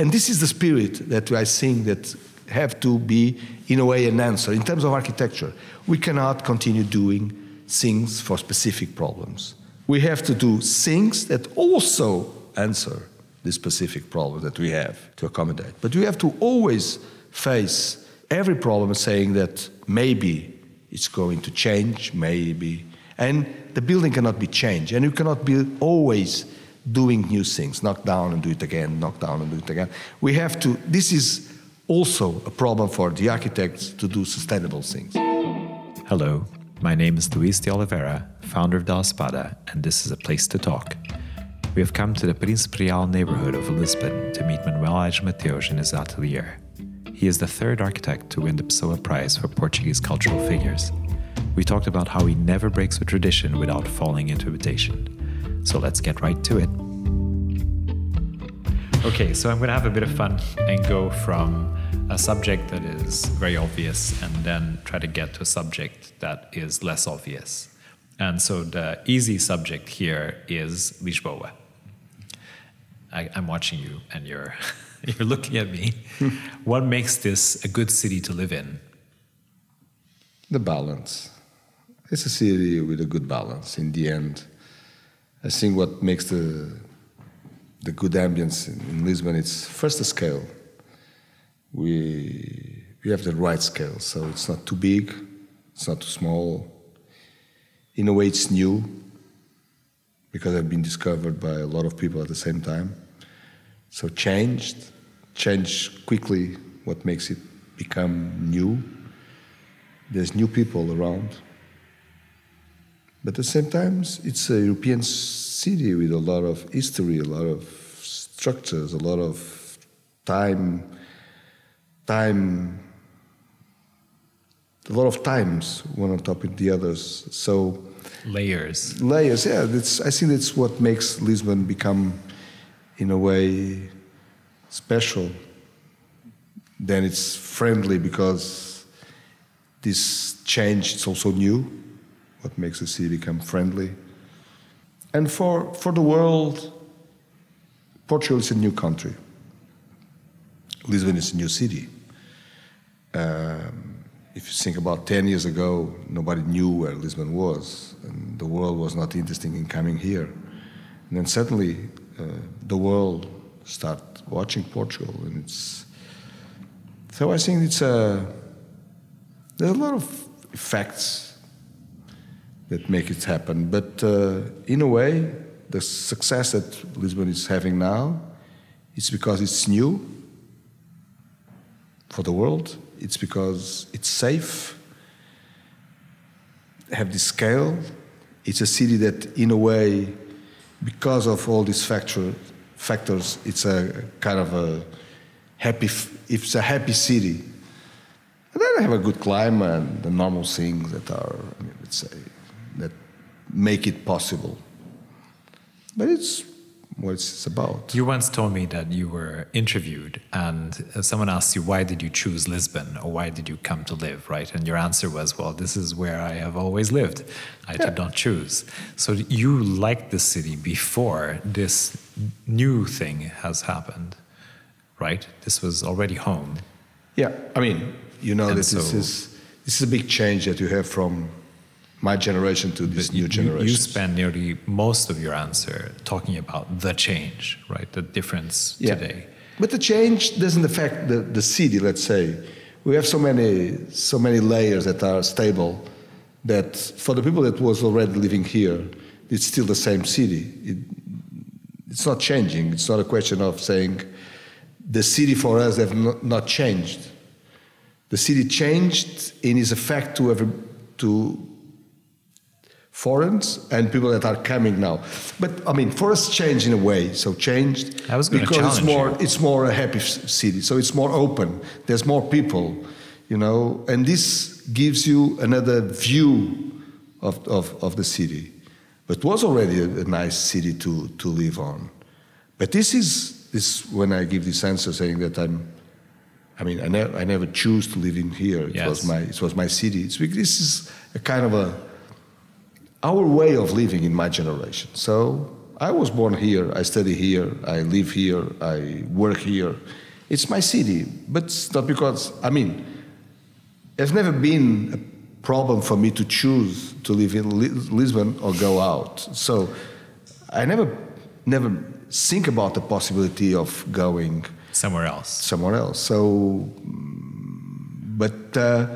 And this is the spirit that I think that have to be, in a way, an answer. In terms of architecture, we cannot continue doing things for specific problems. We have to do things that also answer the specific problem that we have to accommodate. But we have to always face every problem saying that maybe it's going to change, maybe. And the building cannot be changed. And you cannot be always doing new things, knock down and do it again, knock down and do it again. We have to, this is also a problem for the architects to do sustainable things. Hello, my name is Luis de Oliveira, founder of Da Espada, and this is a place to talk. We have come to the Príncipe Real neighborhood of Lisbon to meet Manuel Aires Mateus in his atelier. He is the third architect to win the Pessoa Prize for Portuguese cultural figures. We talked about how he never breaks a tradition without falling into imitation. So let's get right to it. Okay, so I'm going to have a bit of fun and go from a subject that is very obvious and then try to get to a subject that is less obvious. And so the easy subject here is Lisboa. I, am watching you and you're You're looking at me. what makes this a good city to live in? The balance. It's a city with a good balance. In the end, I think what makes the the good ambience in, in Lisbon it's first the scale. We we have the right scale, so it's not too big, it's not too small. In a way, it's new because I've been discovered by a lot of people at the same time. So changed, change quickly what makes it become new. There's new people around. But at the same time, it's a European city with a lot of history, a lot of structures, a lot of time, time, a lot of times one on top of the others. So layers, layers. Yeah, I think that's what makes Lisbon become in a way special, then it's friendly because this change is also new, what makes the city become friendly. And for, for the world, Portugal is a new country. Lisbon is a new city. Um, if you think about 10 years ago, nobody knew where Lisbon was, and the world was not interested in coming here. And then suddenly uh, the world start watching Portugal, and it's so I think it's a there's a lot of effects that make it happen, but uh, in a way, the success that Lisbon is having now, it's because it's new for the world. It's because it's safe, have this scale. It's a city that, in a way, because of all these factors, factors, it's a kind of a happy. It's a happy city. And then I have a good climate and the normal things that are, I mean, let's say, that make it possible. But it's what it's about. You once told me that you were interviewed and uh, someone asked you, why did you choose Lisbon or why did you come to live, right? And your answer was, well, this is where I have always lived. I yeah. did not choose. So you liked the city before this new thing has happened, right? This was already home. Yeah, I mean, you know, this, so, is, this is a big change that you have from my generation to this new generation. You spend nearly most of your answer talking about the change, right? The difference yeah. today. But the change doesn't affect the, the city, let's say. We have so many so many layers that are stable that for the people that was already living here, it's still the same city. It, it's not changing. It's not a question of saying the city for us have not, not changed. The city changed in its effect to every, to foreigners and people that are coming now. But I mean, for us, change in a way. So changed because it's more you. it's more a happy city. So it's more open. There's more people, you know, and this gives you another view of of, of the city. But was already a, a nice city to to live on. But this is this when I give this answer saying that I'm. I mean, I never, I never choose to live in here. It yes. was my, it was my city. It's, this is a kind of a, our way of living in my generation. So I was born here, I study here, I live here, I work here. It's my city, but it's not because, I mean, it's never been a problem for me to choose to live in Lisbon or go out. So I never, never think about the possibility of going somewhere else. Somewhere else. So, but uh,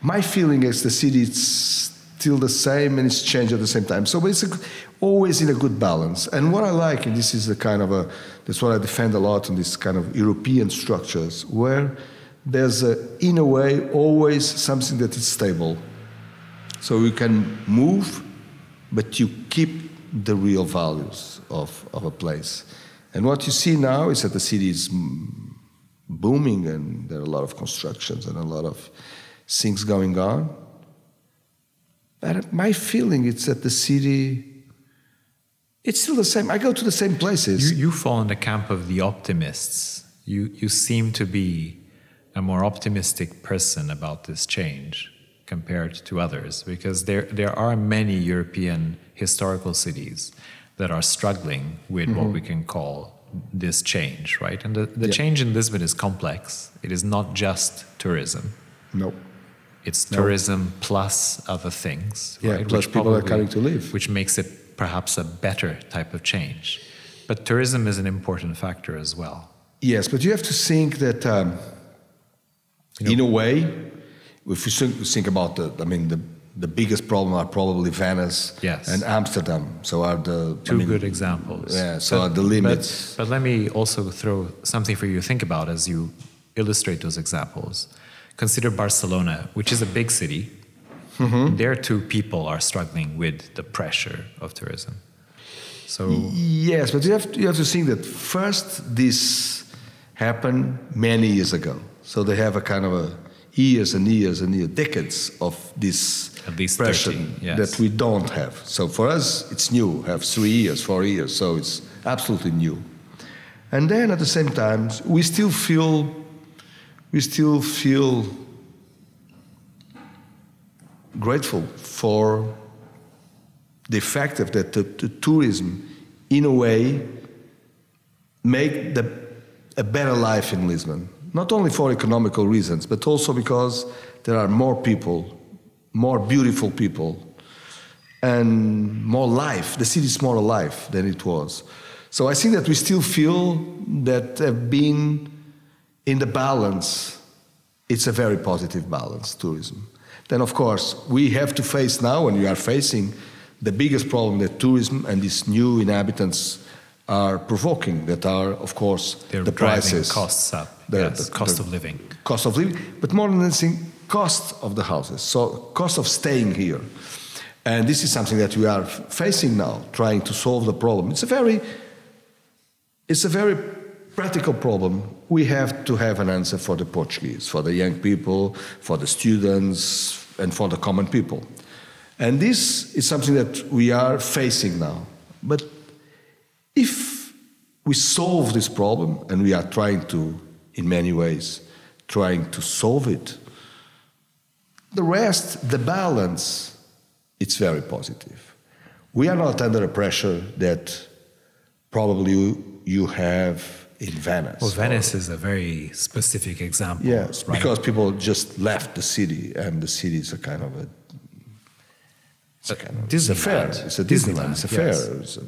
my feeling is the city is still the same and it's changed at the same time. So it's always in a good balance. And what I like, and this is the kind of a, that's what I defend a lot in this kind of European structures, where there's a, in a way always something that is stable. So you can move, but you keep the real values of, of a place. And what you see now is that the city is booming and there are a lot of constructions and a lot of things going on. But my feeling is that the city, it's still the same. I go to the same places. You, you fall in the camp of the optimists. You, you seem to be a more optimistic person about this change compared to others because there, there are many European historical cities that are struggling with mm-hmm. what we can call this change, right? And the, the yeah. change in Lisbon is complex. It is not just tourism. No. It's tourism plus other things. Yeah, right? plus which people probably, are coming to live. Which makes it perhaps a better type of change. But tourism is an important factor as well. Yes, but you have to think that, um, you know, in a way, if you think about the, I mean, the the biggest problem are probably Venice yes. and Amsterdam. So are the two I mean, good examples. Yeah. So but, are the limits. But, but, let me also throw something for you to think about as you illustrate those examples. Consider Barcelona, which is a big city. Mm-hmm. There too, people are struggling with the pressure of tourism. So yes, but you have to, you have to think that first this happened many years ago. So they have a kind of a years and years and years, decades of this At least pressure 30, yes. that we don't have. So for us, it's new. Have three years, four years, so it's absolutely new. And then at the same time, we still feel, we still feel grateful for the fact that the, the tourism, in a way, make the, a better life in Lisbon not only for economical reasons, but also because there are more people, more beautiful people, and more life. The city is more alive than it was. So I think that we still feel that have been in the balance. It's a very positive balance, tourism. Then, of course, we have to face now, and we are facing the biggest problem that tourism and these new inhabitants are provoking, that are, of course, They're the prices. costs up the, yes, the cost the of living. Cost of living, but more than anything, cost of the houses. So cost of staying here. And this is something that we are facing now, trying to solve the problem. It's a very, it's a very practical problem. We have to have an answer for the Portuguese, for the young people, for the students, and for the common people. And this is something that we are facing now. But if we solve this problem, and we are trying to in many ways, trying to solve it. The rest, the balance, it's very positive. We are not under a pressure that probably you have in Venice. Well, Venice is a very specific example. Yes, right? because people just left the city, and the city is a kind of a. It's a, uh, kind of, it's a fair. It's a Disneyland. Disneyland. It's a fair. Yes. It's, a,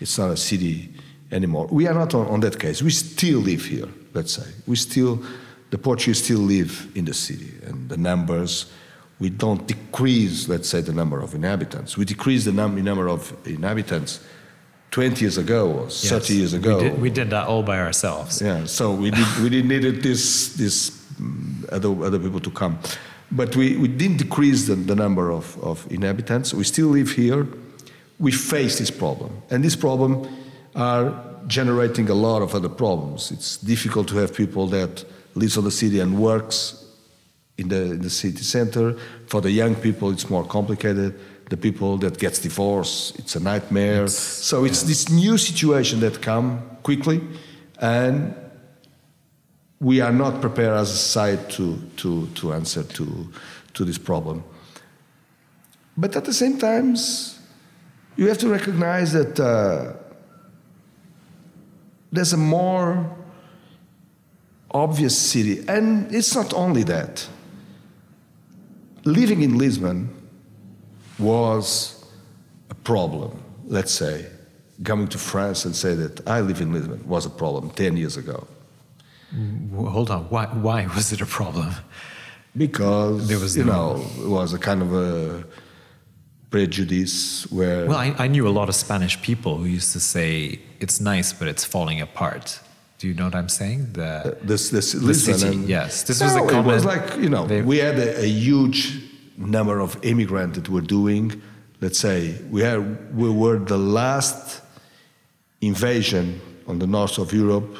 it's not a city anymore. We are not on, on, that case. We still live here, let's say. We still, the Portuguese still live in the city, and the numbers, we don't decrease, let's say, the number of inhabitants. We decrease the num- number of inhabitants 20 years ago or yes. 30 years ago. We did, we did, that all by ourselves. Yeah, so we, did, we didn't needed this, this mm, other, other people to come. But we, we didn't decrease the, the number of, of inhabitants. We still live here. We face this problem. And this problem are generating a lot of other problems. It's difficult to have people that lives on the city and works in the, in the city center. For the young people, it's more complicated. The people that gets divorced, it's a nightmare. It's, so it's yeah. this new situation that come quickly, and we are not prepared as a society to, to, to answer to, to this problem. But at the same time, you have to recognize that uh, there's a more obvious city. And it's not only that. Living in Lisbon was a problem, let's say. Coming to France and say that I live in Lisbon was a problem 10 years ago. Hold on. Why, why was it a problem? Because, There was you no- know, it was a kind of a prejudice where. Well, I, I knew a lot of Spanish people who used to say it's nice, but it's falling apart. Do you know what I'm saying? The, this, this the Lisbon city, and- yes. This was a common. It was like, you know, they- we had a, a huge number of immigrants that were doing, let's say, we, had, we were the last invasion on the north of Europe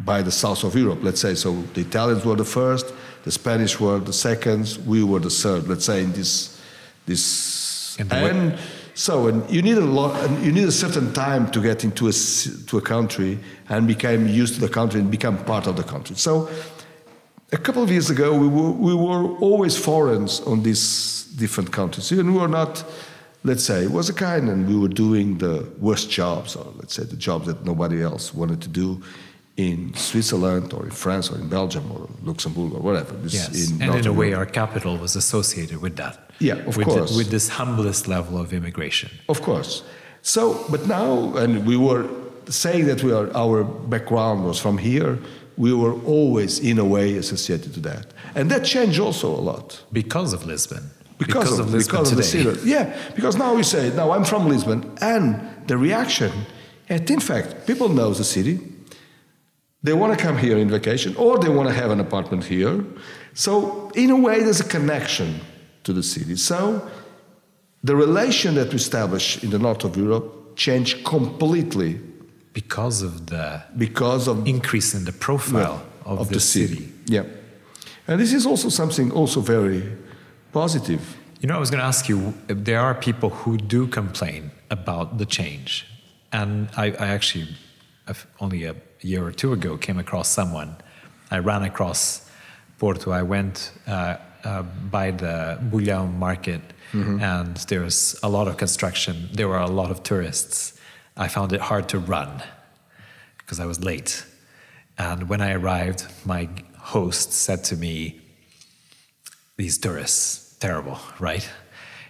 by the south of Europe, let's say. So the Italians were the first, the Spanish were the second, we were the third, let's say, in this. this In the way- and so and you need a lot, and you need a certain time to get into a, to a country and become used to the country and become part of the country. So a couple of years ago, we were, we were always foreigners on these different countries. And we were not, let's say, it was a kind, and we were doing the worst jobs, or let's say the jobs that nobody else wanted to do in Switzerland or in France or in Belgium or Luxembourg or whatever. This Yes, and Northern in a way, Europe. our capital was associated with that. Yeah, of with course. with this humblest level of immigration. Of course. So, but now, and we were saying that we are, our background was from here, we were always, in a way, associated to that. And that changed also a lot. Because of Lisbon. Because, of, Lisbon because of the today. city. Yeah, because now we say, now I'm from Lisbon, and the reaction, and in fact, people know the city. They want to come here in vacation, or they want to have an apartment here. So, in a way, there's a connection to the city. So, the relation that we establish in the north of Europe changed completely Because of the because of increase in the profile of, the, city. Yeah, and this is also something also very positive. You know, I was going to ask you there are people who do complain about the change. And I, I actually, only a year or two ago, came across someone. I ran across Porto. I went uh, uh, by the Bolhão market, and there's a lot of construction. There were a lot of tourists. I found it hard to run because I was late. And when I arrived, my host said to me, these tourists, terrible, right?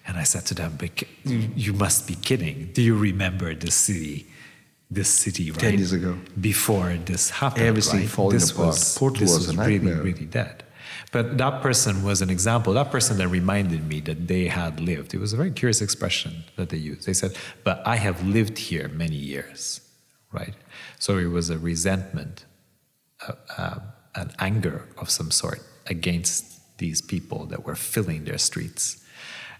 And I said to them, you, must be kidding. Do you remember this city, this city, right? years ago. Before this happened, Everything right? falling this apart. Was, Porto this was a really, nightmare. really dead. But that person was an example. That person that reminded me that they had lived. It was a very curious expression that they used. They said, "But I have lived here many years," right? So it was a resentment uh, an anger of some sort against these people that were filling their streets.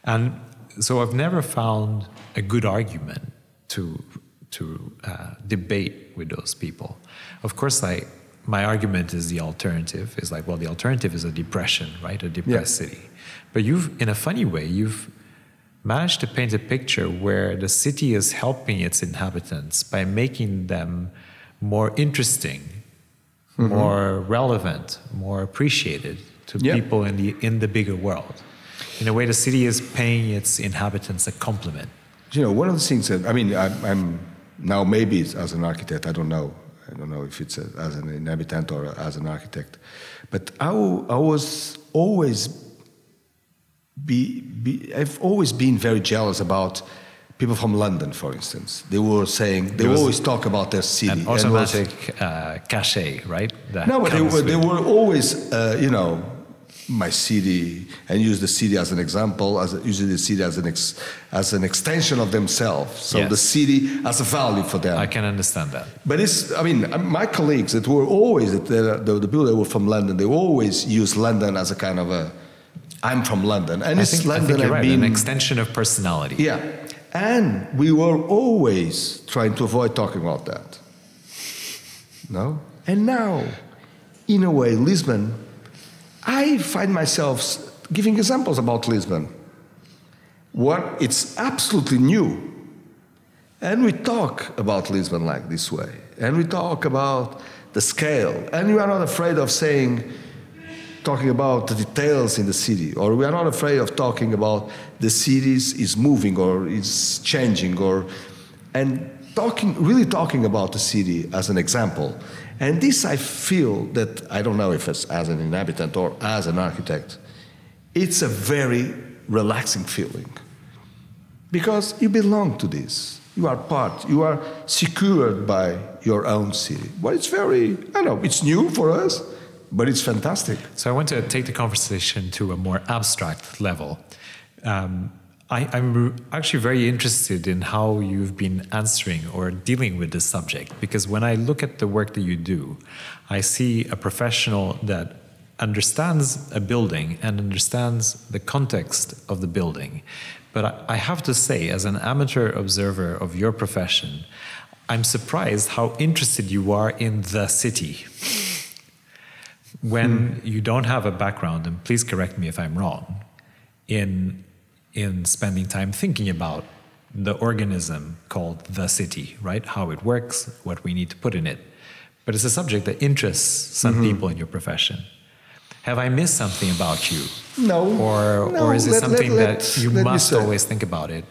And so I've never found a good argument to, to uh, debate with those people. Of course, I, my argument is the alternative is like, well, the alternative is a depression, right? A depressed Yeah. city. But you've, in a funny way, you've managed to paint a picture where the city is helping its inhabitants by making them more interesting, mm-hmm. more relevant, more appreciated to Yeah. people in the in the bigger world. In a way, the city is paying its inhabitants a compliment. You know, one of the things that I mean, I'm, I'm now maybe as an architect. I don't know. I don't know if it's a, as an inhabitant or as an architect, but I, I was always be, be I've always been very jealous about people from London, for instance. They were saying they always talk about their city. An and was- automatic uh, cachet, right? That no, but they were, they were always, uh, you know, my city, and use the city as an example, as a, using the city as an ex, as an extension of themselves. So Yes. the city has a value for them. I can understand that. but it's, I mean, my colleagues that were always the, the, the people that were from London, they always use London as a kind of a, I'm from London, and I it's think, I London think you're have right. been An extension of personality. yeah, and we were always trying to avoid talking about that. No? And now, in a way, Lisbon, I find myself giving examples about Lisbon. What it's absolutely new. And we talk about Lisbon like this way. And we talk about the scale. And we are not afraid of saying, talking about the details in the city, or we are not afraid of talking about the cities is moving or is changing, or and talking really talking about the city as an example. And this I feel that I don't know if it's as an inhabitant or as an architect, it's a very relaxing feeling because you belong to this. You are part. You are secured by your own city. Well, it's very, I don't know, it's new for us, but it's fantastic. So I want to take the conversation to a more abstract level. Um, I, am actually very interested in how you've been answering or dealing with this subject because when I look at the work that you do, I see a professional that understands a building and understands the context of the building. But I have to say, as an amateur observer of your profession, I'm surprised how interested you are in the city. When hmm. you don't have a background, and please correct me if I'm wrong, in, in spending time thinking about the organism called the city, right? How it works, what we need to put in it. But it's a subject that interests some mm-hmm. people in your profession. Have I missed something about you? No. Or, no, or is it let, something let, that you must always think about it?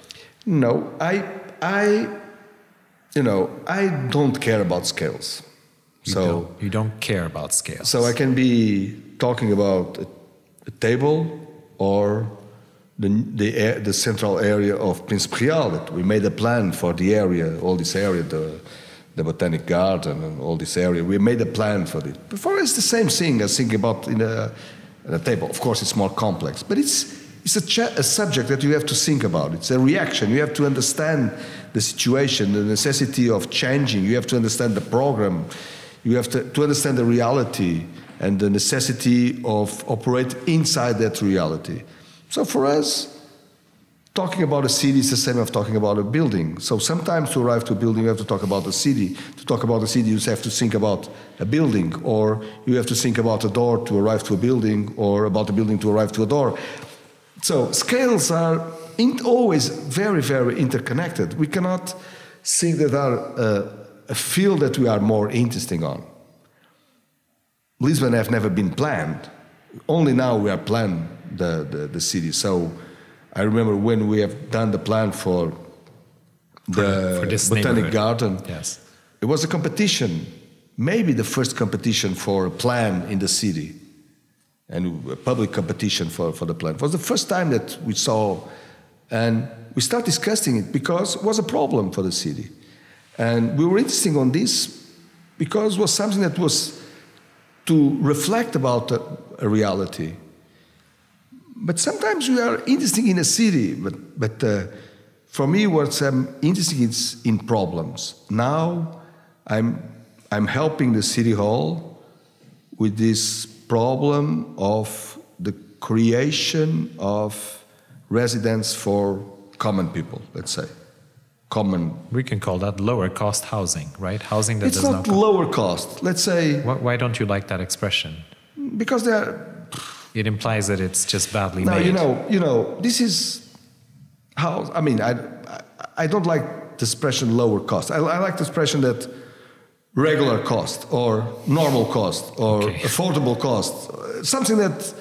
No, I, I, you know, I don't care about scales. You so don't, you don't care about scales. So I can be talking about a, a table or the, the, the central area of Príncipe Real that we made a plan for the area, all this area, the the botanic garden and all this area. We made a plan for it. Before it's the same thing as thinking about in a, a table. Of course, it's more complex, but it's it's a, a, subject that you have to think about. It's a reaction. You have to understand the situation, the necessity of changing. You have to understand the program. You have to, to understand the reality and the necessity of operate inside that reality. So for us, talking about a city is the same as talking about a building. So sometimes to arrive to a building, you have to talk about the city. To talk about the city, you have to think about a building, or you have to think about a door to arrive to a building, or about a building to arrive to a door. So scales are always very, very interconnected. We cannot think that are uh, a field that we are more interesting on. Lisbon have never been planned. Only now we are planning the, the, the city. So I remember when we have done the plan for the for, for botanic garden. Yes, it was a competition, maybe the first competition for a plan in the city, and a public competition for, for the plan. It was the first time that we saw, and we started discussing it because it was a problem for the city, and we were interested on this because it was something that was to reflect about a, a reality but sometimes we are interested in a city, but, but uh, for me, what's I'm interested is in problems. Now, I'm, I'm helping the city hall with this problem of the creation of residence for common people, let's say. Common. We can call that lower cost housing, right? Housing that it's does not, not lower cost. Let's say. Why, why don't you like that expression? Because there are it implies that it's just badly now, made. you know, you know, this is how. I mean, I, I don't like the expression lower cost. I, I like the expression that regular cost or normal cost or okay. affordable cost. Something that,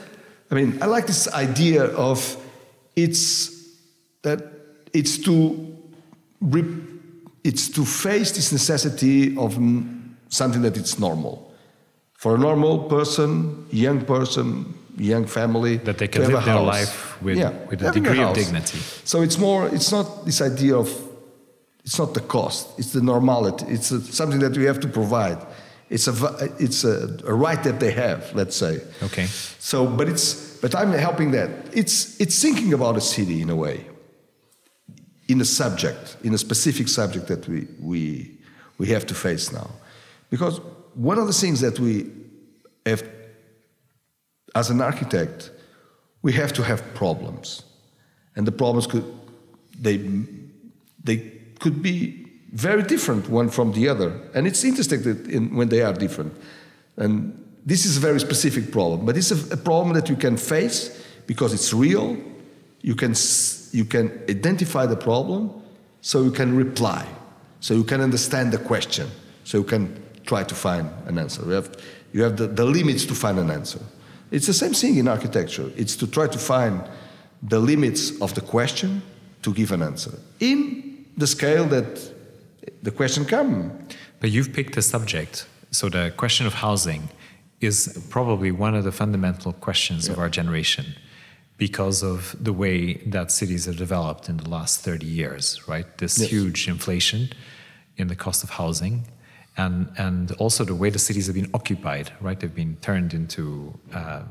I mean, I like this idea of it's that it's to it's to face this necessity of something that it's normal. For a normal person, young person, young family that they can live their life with, yeah, with a degree a of dignity. So it's more. It's not this idea of. It's not the cost. It's the normality. It's a, something that we have to provide. It's a it's a, a, right that they have. Let's say. Okay. So, but it's but I'm helping that. It's it's thinking about a city in a way. In a subject, in a specific subject that we we we have to face now, because one of the things that we have as an architect, we have to have problems. And the problems could, they, they could be very different one from the other. And it's interesting that in, when they are different. And this is a very specific problem, but it's a, a problem that you can face because it's real. You can, you can identify the problem, so you can reply, so you can understand the question, so you can try to find an answer. You have, you have the, the limits to find an answer. It's the same thing in architecture. It's to try to find the limits of the question to give an answer in the scale that the question come. But you've picked a subject. So the question of housing is probably one of the fundamental questions yeah. of our generation because of the way that cities have developed in the last 30 years, right? This yes. huge inflation in the cost of housing and and also the way the cities have been occupied, right? They've been turned into uh,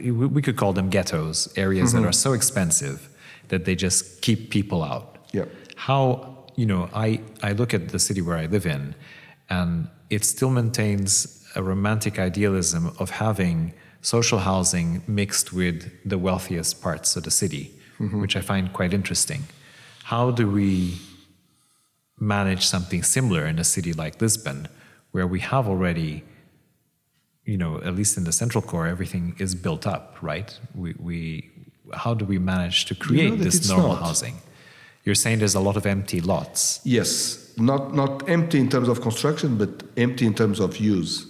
we could call them ghettos, areas mm-hmm. that are so expensive that they just keep people out. Yeah. How you know I I look at the city where I live in, and it still maintains a romantic idealism of having social housing mixed with the wealthiest parts of the city, mm-hmm. which I find quite interesting. How do we manage something similar in a city like Lisbon, where we have already, you know, at least in the central core, everything is built up, right? We, we how do we manage to create you know this normal not. housing? You're saying there's a lot of empty lots. Yes, not not empty in terms of construction, but empty in terms of use.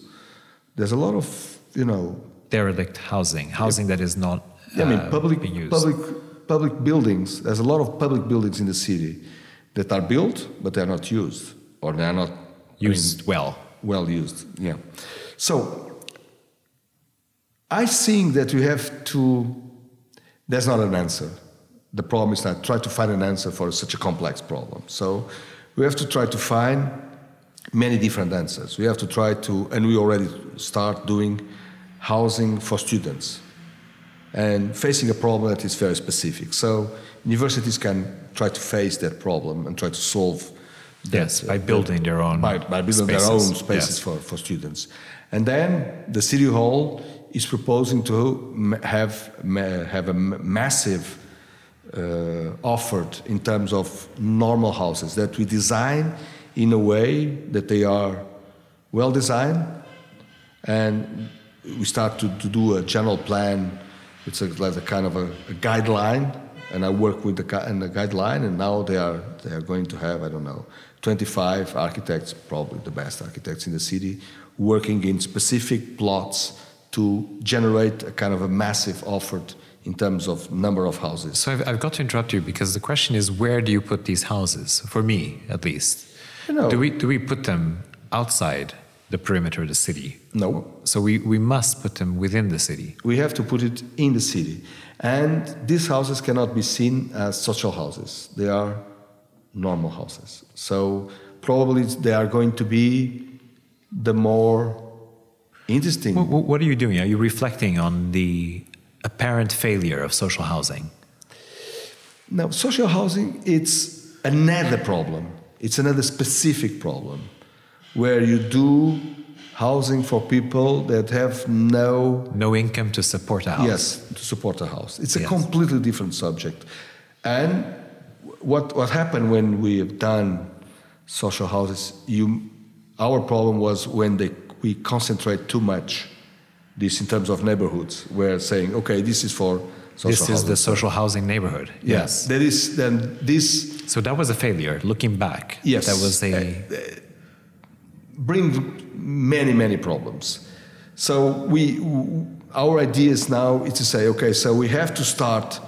There's a lot of you know derelict housing, housing that is not. Yeah, I mean uh, public public public buildings. There's a lot of public buildings in the city that are built but they are not used or they are not used I mean, well. Well used, yeah. So I think that we have to. There's not an answer. The problem is not try to find an answer for such a complex problem. So we have to try to find many different answers. We have to try to, and we already start doing housing for students and facing a problem that is very specific. So universities can try to face that problem and try to solve that, yes by building their own by, by building spaces. their own spaces yes. for, for students and then the city hall is proposing to have have a massive uh, offered in terms of normal houses that we design in a way that they are well designed and we start to, to do a general plan it's a, like a kind of a, a guideline and I work with the, and the guideline, and now they are they are going to have I don't know 25 architects, probably the best architects in the city, working in specific plots to generate a kind of a massive offer in terms of number of houses. So I've, I've got to interrupt you because the question is where do you put these houses? For me, at least, you know, do we do we put them outside? The perimeter of the city. No. So we, we must put them within the city. We have to put it in the city. And these houses cannot be seen as social houses, they are normal houses. So probably they are going to be the more interesting. What, what are you doing? Are you reflecting on the apparent failure of social housing? Now, social housing, it's another problem. It's another specific problem where you do housing for people that have no no income to support a house. Yes, to support a house. It's a yes. completely different subject. And what what happened when we have done social houses? You, our problem was when they we concentrate too much this in terms of neighborhoods. We're saying, okay, this is for social this housing. is the social housing neighborhood. Yes, yes. that is then this. So that was a failure. Looking back, yes, that was a. Uh, bring many, many problems. So we, our idea is now is to say, okay, so we have to start,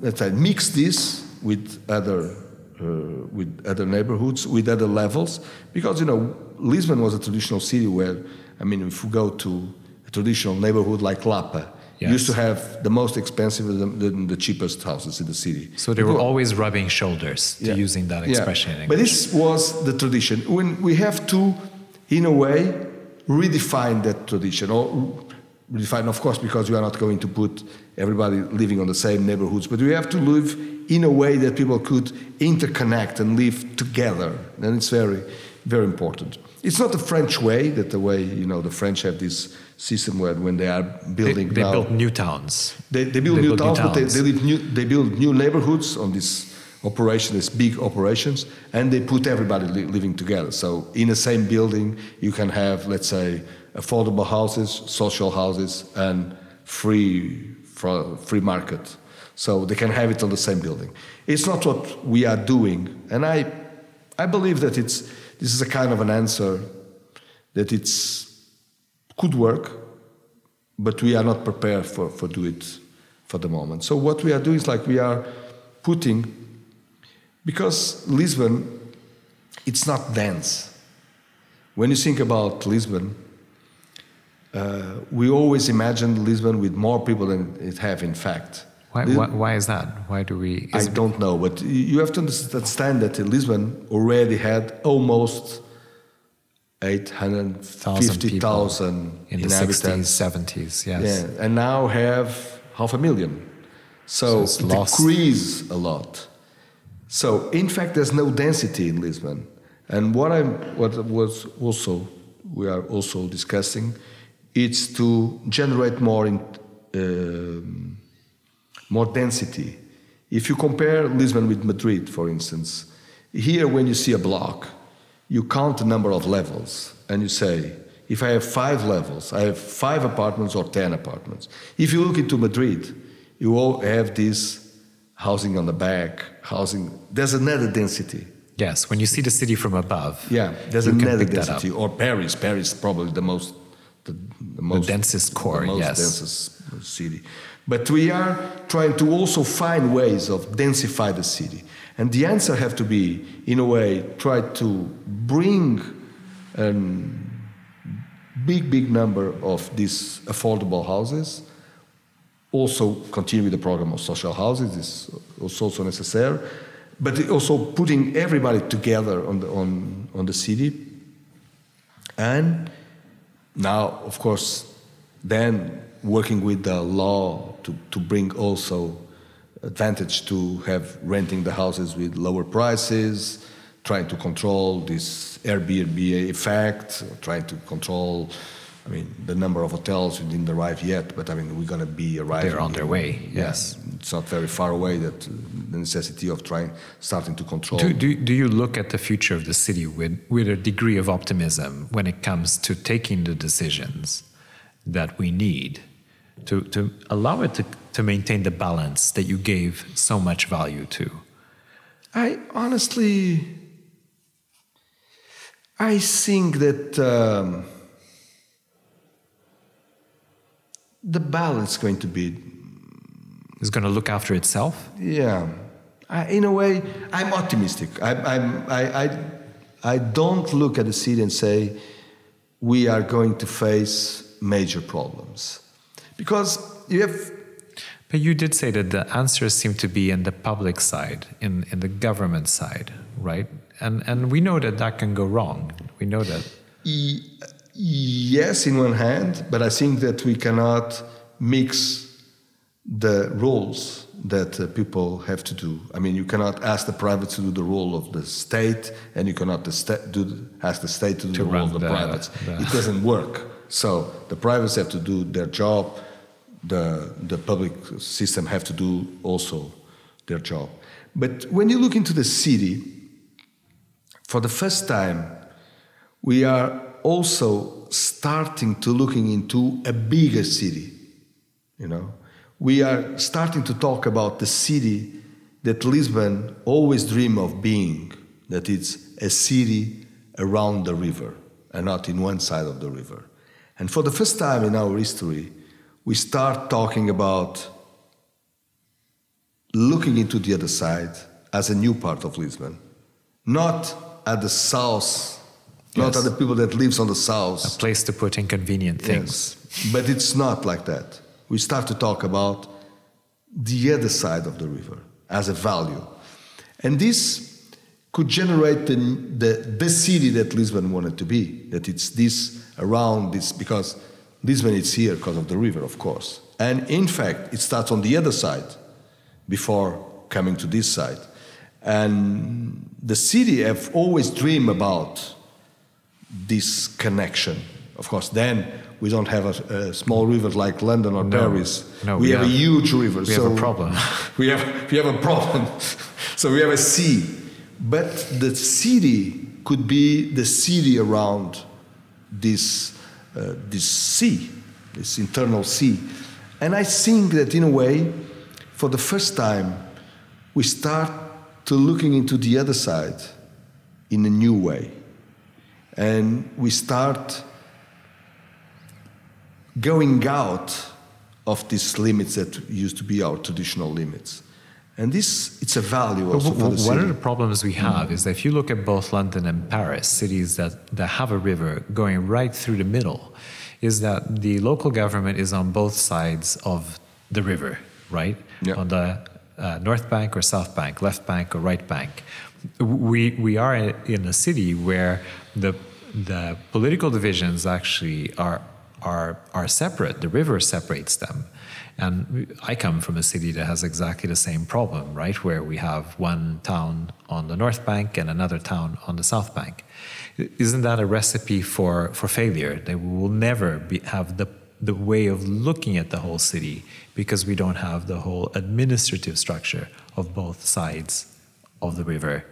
let's say, mix this with other, uh, with other neighborhoods, with other levels, because you know Lisbon was a traditional city where, I mean, if we go to a traditional neighborhood like Lapa, yes. used to have the most expensive and the, the, cheapest houses in the city. So they were always rubbing shoulders to yeah. using that expression. Yeah. But this was the tradition. When we have to, in a way, redefine that tradition or redefine, of course, because we are not going to put everybody living on the same neighborhoods, but we have to live in a way that people could interconnect and live together. And it's very, very important. It's not the French way, that the way, you know, the French have this system where when they are building they, they now, build new towns. They, they build, they new, build towns, new towns, but they, they, new, they build new neighborhoods on this operation, these big operations, and they put everybody li living together. So in the same building, you can have, let's say, affordable houses, social houses, and free free market. So they can have it on the same building. It's not what we are doing, and I I believe that it's this is a kind of an answer that it's could work, but we are not prepared for, for do it for the moment. So what we are doing is like we are putting, because Lisbon, it's not dense. When you think about Lisbon, uh, we always imagine Lisbon with more people than it have in fact. Why, why, why, is that? Why do we? I don't know, but you have to understand that Lisbon already had almost 850,000 in the 60s, 70s, yes. Yeah, and now have half a million. So, so it decreased a lot. So, in fact, there's no density in Lisbon. And what I'm, what was also, we are also discussing, it's to generate more in, uh, more density. If you compare Lisbon with Madrid, for instance, here when you see a block, you count the number of levels and you say, if I have five levels, I have five apartments or ten apartments. If you look into Madrid, you all have this housing on the back, housing. There's another density. Yes, when you see the city from above. Yeah, there's another density. Or Paris. Paris is probably the most, the, the most, the densest core. The most yes. densest city. But we are trying to also find ways of densify the city. And the answer have to be, in a way, try to bring a big, big number of these affordable houses. Also continue with the program of social houses is also necessary, but also putting everybody together on the, on, on the city. And now, of course, then working with the law to, to bring also advantage to have renting the houses with lower prices, trying to control this Airbnb effect, trying to control. I mean, the number of hotels we didn't arrive yet, but I mean, we're going to be arriving. They're on their way. Yes, yeah, it's not very far away. That uh, the necessity of trying, starting to control. Do, do, do you look at the future of the city with with a degree of optimism when it comes to taking the decisions that we need to to allow it to to maintain the balance that you gave so much value to? I honestly, I think that um, the balance is going to be is going to look after itself. Yeah, I, in a way, I'm optimistic. I, I'm, I, I, I don't look at the city and say we are going to face major problems because you have but you did say that the answers seem to be in the public side, in, in the government side, right? And, and we know that that can go wrong. We know that. Yes, in one hand, but I think that we cannot mix the roles that uh, people have to do. I mean, you cannot ask the private to do the role of the state, and you cannot do, ask the state to do to the role of the, the privates. The... It doesn't work. So the privates have to do their job the, the public system have to do also their job. But when you look into the city, for the first time, we are also starting to looking into a bigger city. You know, we are starting to talk about the city that Lisbon always dream of being, that it's a city around the river and not in one side of the river. And for the first time in our history, we start talking about looking into the other side as a new part of Lisbon, not at the south, yes. not at the people that lives on the south. A place to put inconvenient things. Yes. But it's not like that. We start to talk about the other side of the river as a value. And this could generate the, the, the city that Lisbon wanted to be, that it's this around this, because Lisbon is here because of the river, of course. And in fact, it starts on the other side before coming to this side. And the city have always dreamed about this connection. Of course, then we don't have a, a small river like London or no, Paris. No, we, we have, have, a huge river. We so have a problem. we have we have a problem. so we have a sea, but the city could be the city around this uh, this sea, this internal sea. And I think that in a way, for the first time, we start to looking into the other side in a new way. And we start going out of these limits that used to be our traditional limits. And this, it's a value also for the city. One of the problems we have is that if you look at both London and Paris, cities that, that have a river going right through the middle, is that the local government is on both sides of the river, right? Yeah. On the uh, north bank or south bank, left bank or right bank. We, we are in a city where the, the political divisions actually are, are, are separate. The river separates them. And I come from a city that has exactly the same problem, right? Where we have one town on the north bank and another town on the south bank. Isn't that a recipe for, for failure? That we will never be, have the, the way of looking at the whole city because we don't have the whole administrative structure of both sides of the river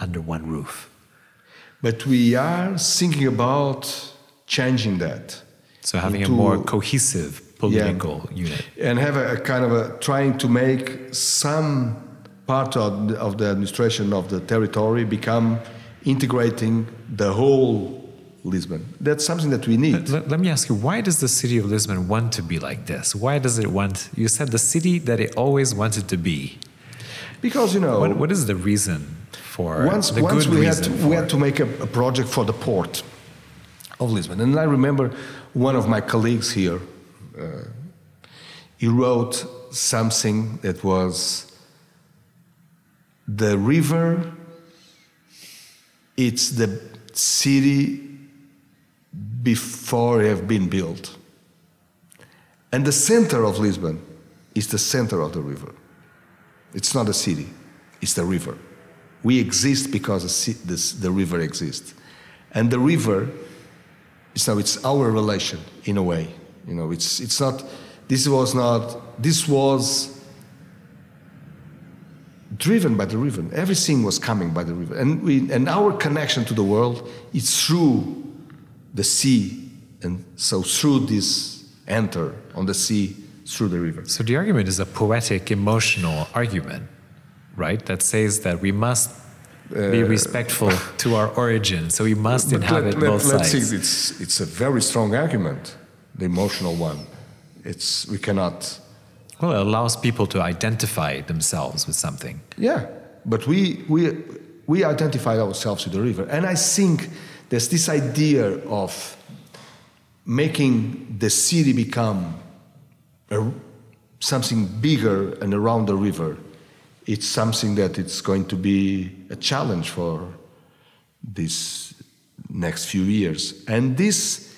under one roof. But we are thinking about changing that. So having a more cohesive political yeah. unit and have a, a, kind of a trying to make some part of the, of the administration of the territory become integrating the whole Lisbon. That's something that we need. Let, let, me ask you, why does the city of Lisbon want to be like this? Why does it want, you said the city that it always wanted to be. Because, you know. what, what is the reason for once, the once good we, had to, we had to make a, a project for the port of Lisbon. And I remember one of my colleagues here, he wrote something that was the river, it's the city before it have been built. And the center of Lisbon is the center of the river. It's not a city, it's the river. We exist because the, river exists. And the river, so it's our relation in a way. You know, it's, it's not, this was not, this was driven by the river. Everything was coming by the river. And, we, and our connection to the world is through the sea. And so through this enter on the sea through the river. So the argument is a poetic, emotional argument, right? That says that we must be uh, respectful to our origin. So we must inhabit let, let, both let's sides. See, it's, it's a very strong argument, the emotional one. It's, we cannot. Well, it allows people to identify themselves with something. Yeah, but we, we, we identify ourselves with the river. And I think there's this idea of making the city become a, something bigger and around the river. It's something that it's going to be a challenge for these next few years. And this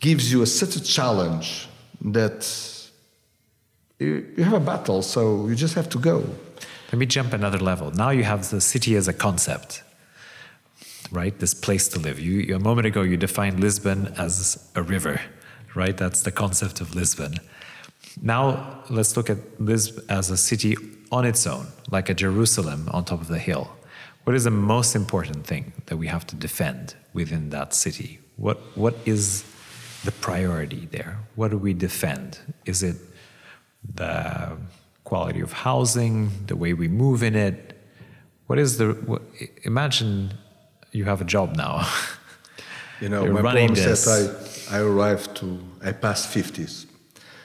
gives you a, such a challenge that you, you have a battle, so you just have to go. Let me jump another level. Now you have the city as a concept right? This place to live. You, a moment ago, you defined Lisbon as a river, right? That's the concept of Lisbon. Now, let's look at Lisbon as a city on its own, like a Jerusalem on top of the hill. What is the most important thing that we have to defend within that city? What, what is the priority there? What do we defend? Is it the quality of housing, the way we move in it? What is the, what, imagine you have a job now. You know, You're my problem is that I, I arrived to, I passed 50s.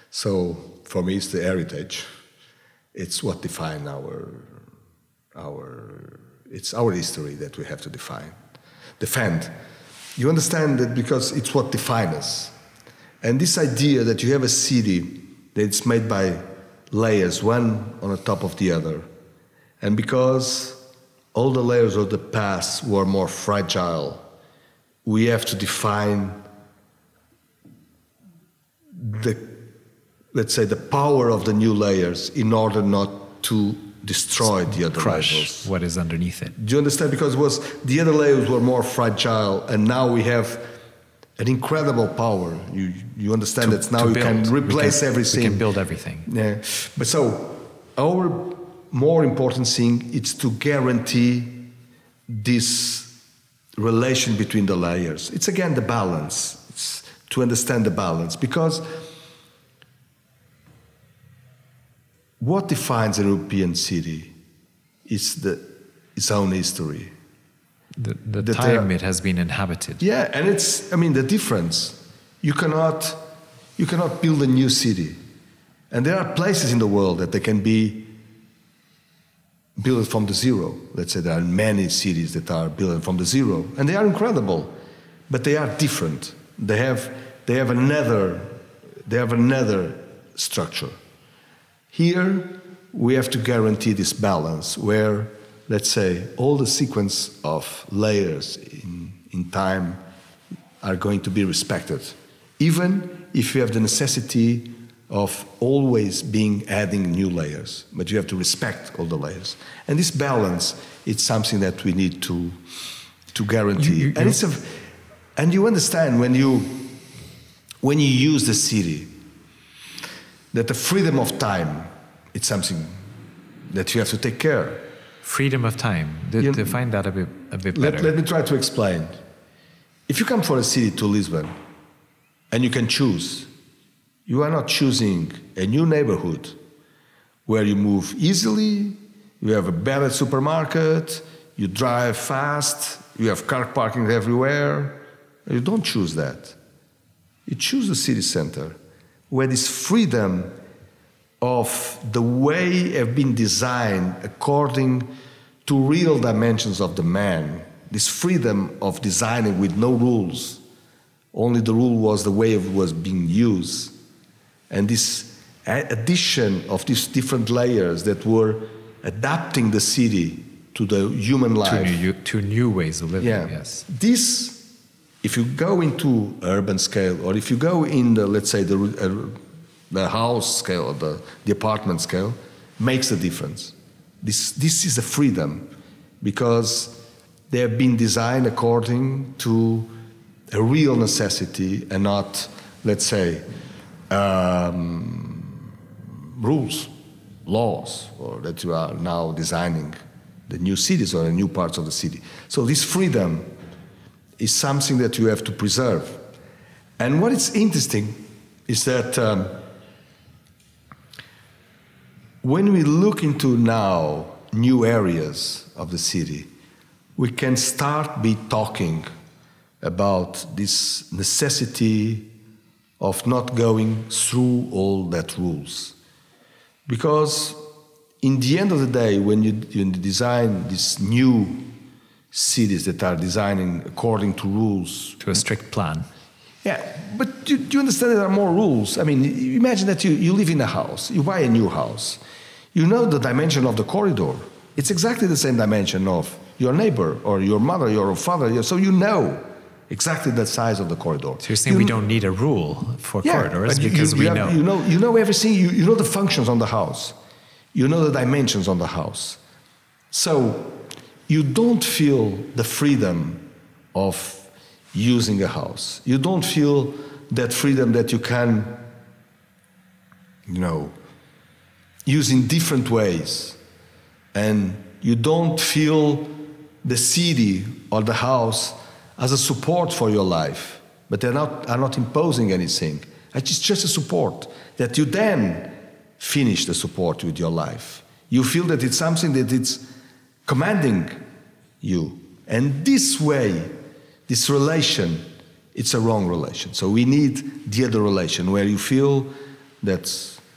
So for me, it's the heritage. It's what defines our, our, it's our history that we have to define, defend. You understand that because it's what defines us. And this idea that you have a city that's made by layers, one on the top of the other, and because all the layers of the past were more fragile. We have to define the, let's say, the power of the new layers in order not to destroy the other Crush layers. what is underneath it. Do you understand? Because it was the other layers were more fragile, and now we have an incredible power. You you understand that now you can replace can, everything. We can build everything. Yeah, but so our more important thing is to guarantee this relation between the layers. It's again the balance. It's to understand the balance because what defines a European city is the, its own history. The, the time it has been inhabited. Yeah, and it's, I mean, the difference. You cannot, you cannot build a new city. And there are places in the world that they can be built from the zero. Let's say there are many cities that are built from the zero, and they are incredible, but they are different. They have, they have another, they have another structure. Here, we have to guarantee this balance where, let's say, all the sequence of layers in, in time are going to be respected, even if you have the necessity of always being adding new layers, but you have to respect all the layers. And this balance, it's something that we need to to guarantee. You- you- and it's a, and you understand when you when you use the city that the freedom of time it's something that you have to take care. Freedom of time. De- You- define that a bit, a bit better. Let, let me try to explain. If you come for a city to Lisbon and you can choose, you are not choosing a new neighborhood where you move easily, you have a better supermarket, you drive fast, you have car parking everywhere. You don't choose that. You choose the city center where this freedom of the way have been designed according to real dimensions of the man this freedom of designing with no rules only the rule was the way it was being used and this addition of these different layers that were adapting the city to the human to, life new, to new ways of living, yeah. yes. This, if you go into urban scale, or if you go in the, let's say, the, uh, the house scale, or the, the apartment scale, makes a difference. This, this is a freedom because they have been designed according to a real necessity and not, let's say, um, rules, laws, or that you are now designing the new cities or the new parts of the city. So this freedom is something that you have to preserve. And what is interesting is that um, when we look into now new areas of the city, we can start be talking about this necessity of not going through all that rules. Because in the end of the day, when you, you design these new cities that are designing according to rules, To a strict plan. Yeah, but do, do you understand there are more rules? I mean, imagine that you, you live in a house, you buy a new house. You know the dimension of the corridor. It's exactly the same dimension of your neighbor or your mother, your father, so you know exactly the size of the corridor. So you're saying You we don't need a rule for yeah, corridors but you- because you, we have- know. You know, you know everything. You, you know the functions on the house. You know the dimensions on the house. So you don't feel the freedom of using a house. You don't feel that freedom that you can, you know, use in different ways. And you don't feel the city or the house as a support for your life, but they're not, are not imposing anything. It's just a support that you then finish the support with your life. You feel that it's something that it's commanding you. And this way, this relation, it's a wrong relation. So we need the other relation where you feel that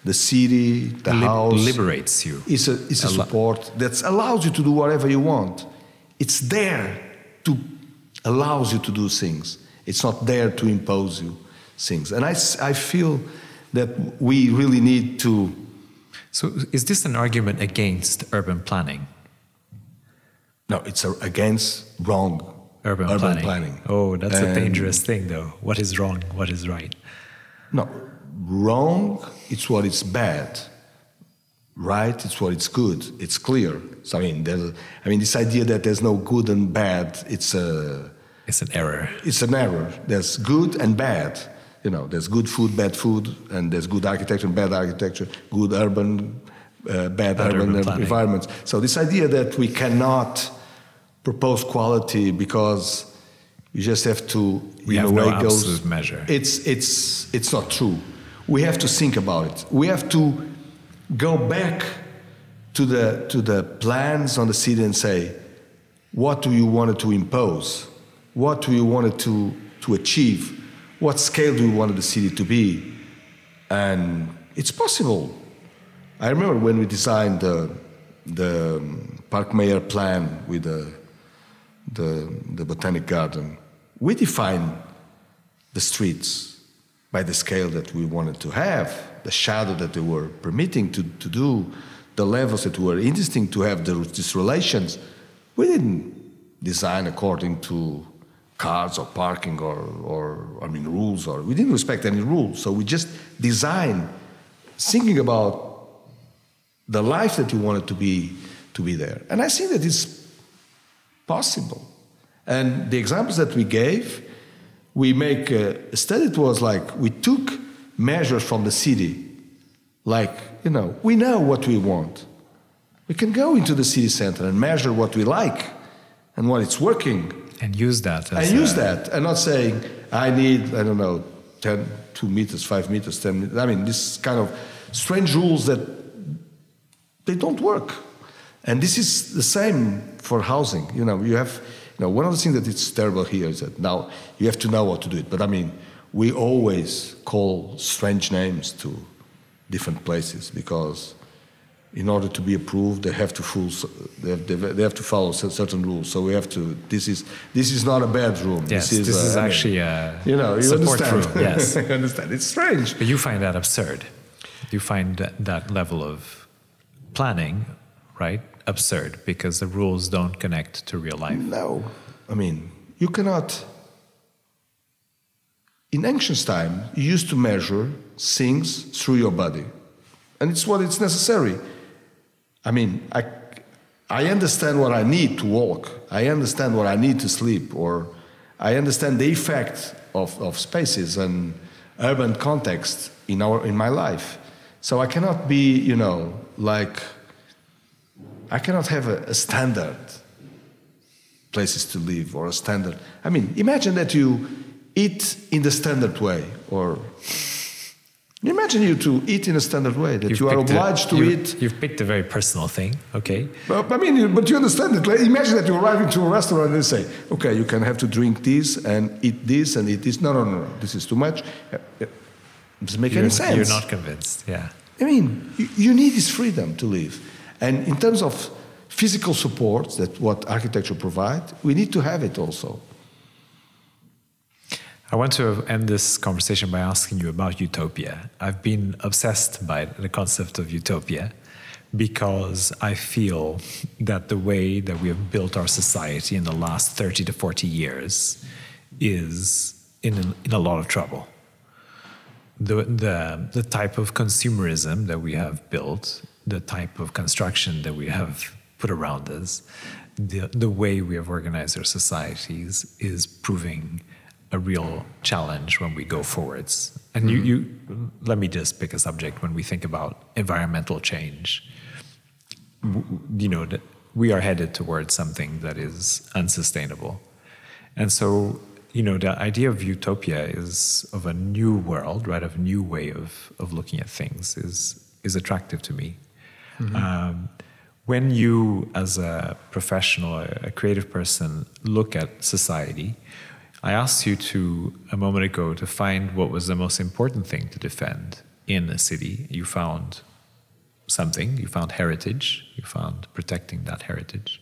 the city, the Lib- house, liberates you. It's a, is a Allo- support that allows you to do whatever you want. It's there to allows you to do things. It's not there to impose you things. And I, I feel that we really need to. So is this an argument against urban planning? No, it's against wrong Urban, planning. Oh, that's a dangerous thing, though. What is wrong? What is right? No, wrong, it's what is bad. Right, it's what it's good. It's clear. So I mean, there's, I mean, this idea that there's no good and bad, it's a, It's an error. it's an error. There's good and bad. You know, there's good food, bad food, and there's good architecture and bad architecture, good urban, uh, bad, Bad urban, urban environments. So this idea that we cannot propose quality because you just have to, We have a no goes, absolute measure. It's it's it's not true. We have to think about it. We have to go back to the to the plans on the city and say, what do you want to impose? What do you want to to achieve? What scale do you want the city to be? And it's possible. I remember when we designed the, the um, Parque Mayer plan with the, the, the Botanic Garden, we defined the streets by the scale that we wanted to have, the shadow that they were permitting to, to do, the levels that were interesting to have the, these relations. We didn't design according to cars or parking or, or I mean rules or we didn't respect any rules. So we just designed thinking about the life that you wanted to be to be there. And I think that it's possible. And the examples that we gave, we make a study. It was like we took measures from the city, like you know, we know what we want. We can go into the city center and measure what we like and what it's working and use that and use a, that and not saying i need i don't know 10 2 meters 5 meters 10 meters i mean this kind of strange rules that they don't work and this is the same for housing you know you have you know one of the things that is terrible here is that now you have to know what to do it but i mean we always call strange names to different places because in order to be approved, they have to follow, they have, they have to follow certain rules. So we have to. This is this is not a bedroom. Yes, this is, this is actually a you know you support understand. room. Yes, I understand. It's strange. But you find that absurd. You find that, that level of planning, right, absurd because the rules don't connect to real life. No, I mean you cannot. In ancient time, you used to measure things through your body, and it's what it's necessary I mean, I, I understand what I need to walk. I understand what I need to sleep, or I understand the effect of, of spaces and urban context in, our, in my life. So I cannot be, you know, like, I cannot have a, a standard places to live or a standard. I mean, imagine that you eat in the standard way or Imagine you to eat in a standard way, that you've you are obliged a, to you, eat. You've picked a very personal thing, okay? But, I mean, but you understand it. Like, imagine that you arrive into a restaurant and they say, okay, you can have to drink this and eat this and eat this. No, no, no, no. This is too much. It doesn't make you're, any sense. You're not convinced, yeah. I mean, you, you need this freedom to live. And in terms of physical support, that what architecture provides, we need to have it also. I want to end this conversation by asking you about utopia. I've been obsessed by the concept of utopia because I feel that the way that we have built our society in the last 30 to 40 years is in, in a lot of trouble. The, the, the type of consumerism that we have built, the type of construction that we have put around us, the, the way we have organized our societies is proving a real challenge when we go forwards. And mm-hmm. you, you, let me just pick a subject when we think about environmental change. You know, we are headed towards something that is unsustainable. And so, you know, the idea of utopia is of a new world, right? Of a new way of, of looking at things is, is attractive to me. Mm-hmm. Um, when you, as a professional, a creative person, look at society, I asked you to a moment ago to find what was the most important thing to defend in a city. You found something, you found heritage, you found protecting that heritage.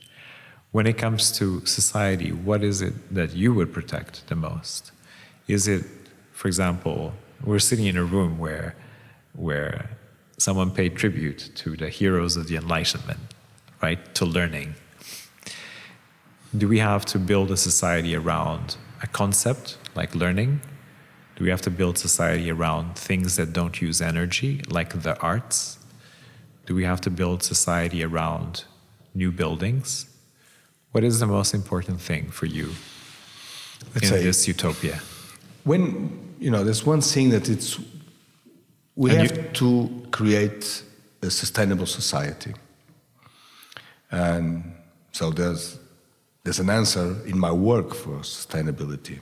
When it comes to society, what is it that you would protect the most? Is it, for example, we're sitting in a room where, where someone paid tribute to the heroes of the Enlightenment, right? To learning. Do we have to build a society around a concept like learning? Do we have to build society around things that don't use energy, like the arts? Do we have to build society around new buildings? What is the most important thing for you Let's in say, this utopia? When you know, there's one thing that it's we and have you, to create a sustainable society, and so there's there's an answer in my work for sustainability.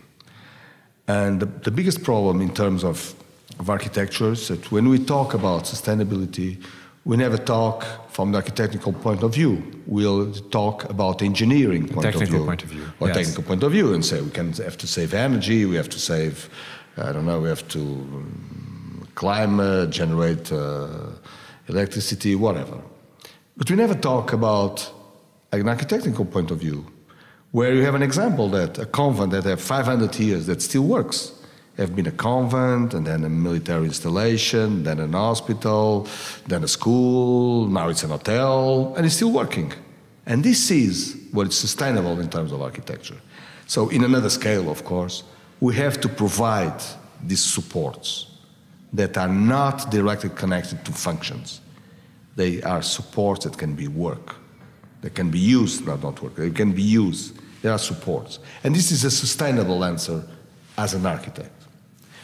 And the, the biggest problem in terms of, of architecture is that when we talk about sustainability, we never talk from the architectural point of view. We'll talk about engineering point technical of view. point of view. Or yes. technical point of view and say we can have to save energy, we have to save, I don't know, we have to climate, generate uh, electricity, whatever. But we never talk about an architectural point of view, where you have an example that a convent that have 500 years that still works have been a convent and then a military installation, then an hospital, then a school, now it's an hotel, and it's still working. And this is what is sustainable in terms of architecture. So, in another scale, of course, we have to provide these supports that are not directly connected to functions. They are supports that can be work, that can be used, not not work, they can be used. They are supports. And this is a sustainable answer as an architect.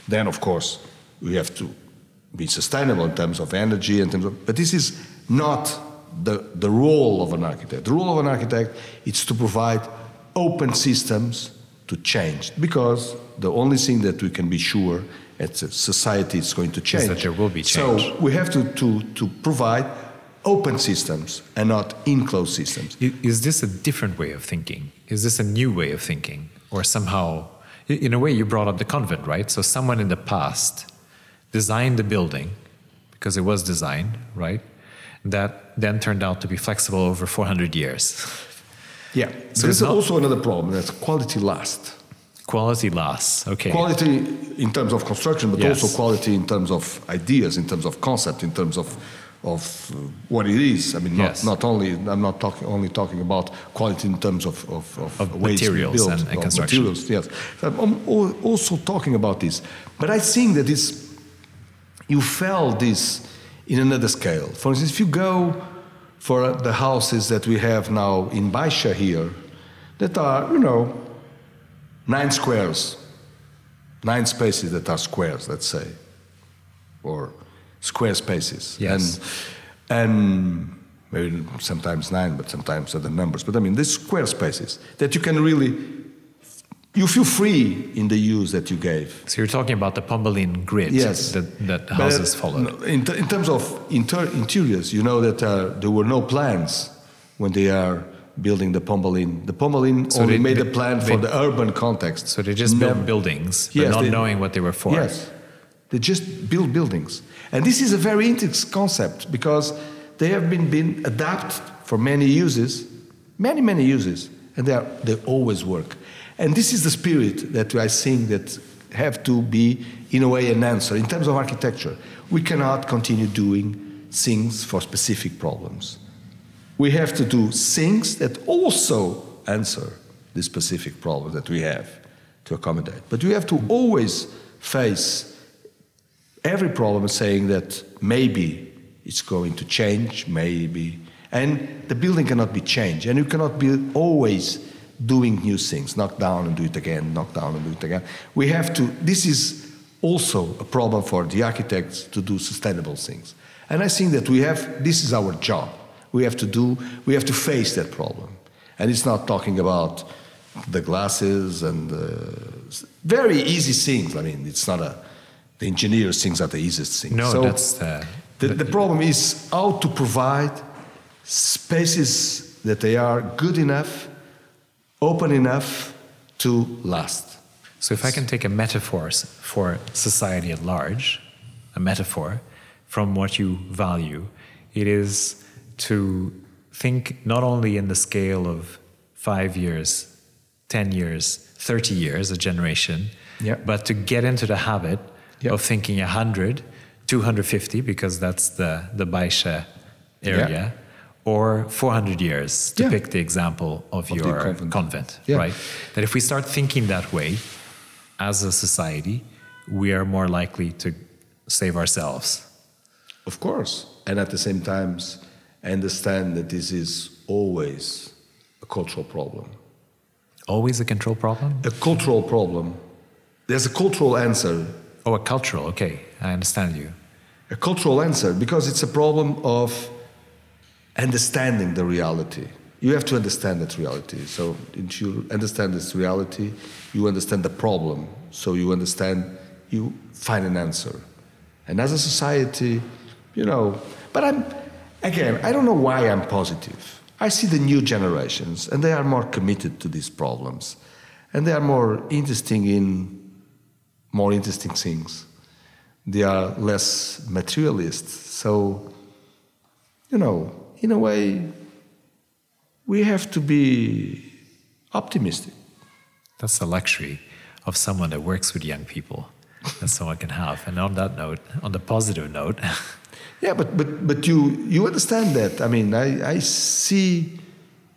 Then, of course, we have to be sustainable in terms of energy, in terms of, but this is not the, the role of an architect. The role of an architect is to provide open systems to change, because the only thing that we can be sure as a society is going to change. Is that there will be change. So we have to, to, to provide open systems and not enclosed systems. Is this a different way of thinking? Is this a new way of thinking? Or somehow, in a way, you brought up the convent, right? So someone in the past designed the building because it was designed, right? That then turned out to be flexible over 400 years. Yeah. So there's also another problem that's quality lasts. Quality lasts. Okay. Quality in terms of construction, but Yes. also quality in terms of ideas, in terms of concept, in terms of of uh, what it is. I mean, not, Yes. not only I'm not talking only talking about quality in terms of of, of, Of materials build, and- and of construction. Materials, yes. I'm al- al- also talking about this, but I think that this you felt this in another scale. For instance, if you go for the houses that we have now in Baixa here, that are you know nine squares, nine spaces that are squares, let's say, or square spaces. Yes. And, and maybe sometimes nine, but sometimes other numbers. But I mean, these square spaces that you can really, you feel free in the use that you gave. So you're talking about the Pombaline grid Yes. that, that houses uh, followed. In, in terms of inter- interiors, you know that uh, there were no plans when they are building the Pombaline. The Pombaline So only they- made they- a plan they- for the urban context. So they just Never- built buildings, but Yes, not knowing what they were for. Yes, they just build buildings, and this is a very interesting concept because they have been been adapted for many uses, many many uses, and they are, they always work. And this is the spirit that I think that have to be in a way an answer in terms of architecture. We cannot continue doing things for specific problems. We have to do things that also answer the specific problem that we have to accommodate. But we have to always face every problem saying that maybe it's going to change, maybe. And the building cannot be changed. And you cannot be always doing new things, knock down and do it again, knock down and do it again. We have to, this is also a problem for the architects to do sustainable things. And I think that we have, this is our job. We have to do, we have to face that problem. And it's not talking about the glasses and uh, very easy things. I mean, it's not a, the engineers things are the easiest things. No, So that's the, the, the problem is how to provide spaces that they are good enough, open enough to last. So if I can take a metaphor for society at large, a metaphor from what you value, it is to think not only in the scale of five years, 10 years, 30 years, a generation, Yeah. but to get into the habit Yeah. of thinking 100, 250, because that's the, the Baixa area, or 400 years, to Yeah. pick the example of, the your convent. convent, Yeah. right? That if we start thinking that way as a society, we are more likely to save ourselves. Of course. And at the same time, understand that this is always a cultural problem. Always a control problem? A cultural problem. There's a cultural answer. Oh, a cultural, okay, I understand you. A cultural answer because it's a problem of understanding the reality. You have to understand that reality. So if you understand this reality, you understand the problem. So you understand, you find an answer. And as a society, you know, but I'm, again, I don't know why I'm positive. I see the new generations, and they are more committed to these problems. And they are more interesting in more interesting things. they are less materialist. So, you know, in a way, we have to be optimistic. That's the luxury of someone that works with young people that someone can have. And on that note, on the positive note, yeah, but but but you you understand that. I mean, I, I see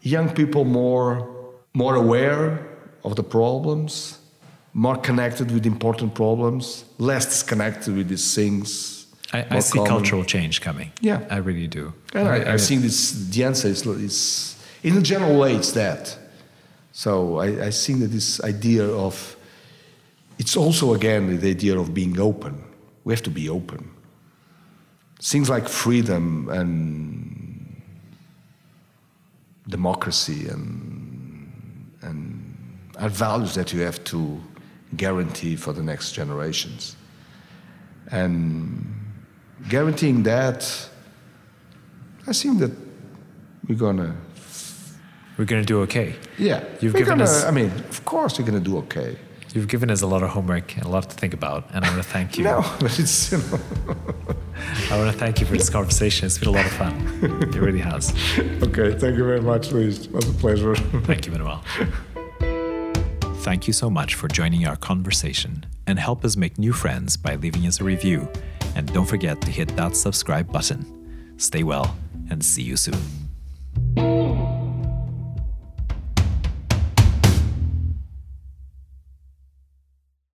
young people more more aware of the problems, more connected with important problems, less disconnected with these things. I, I see common. cultural change coming. Yeah. I really do. And I, I- I think this the answer is, is in a general way it's that. So I, I think that this idea of it's also again the idea of being open. We have to be open. Things like freedom and democracy and and are values that you have to guarantee for the next generations. And guaranteeing that I think that we're gonna, We're going to do okay. yeah, You've we're given gonna, us- I mean, of course, we're gonna do okay. You've given us a lot of homework and a lot to think about, and I want to thank you. No, but it's you know, I want to thank you for this conversation. It's been a lot of fun. It really has. okay. Thank you very much, Luis. It was a pleasure. Thank you, Manuel. Thank you so much for joining our conversation and help us make new friends by leaving us a review. And don't forget to hit that subscribe button. Stay well and see you soon.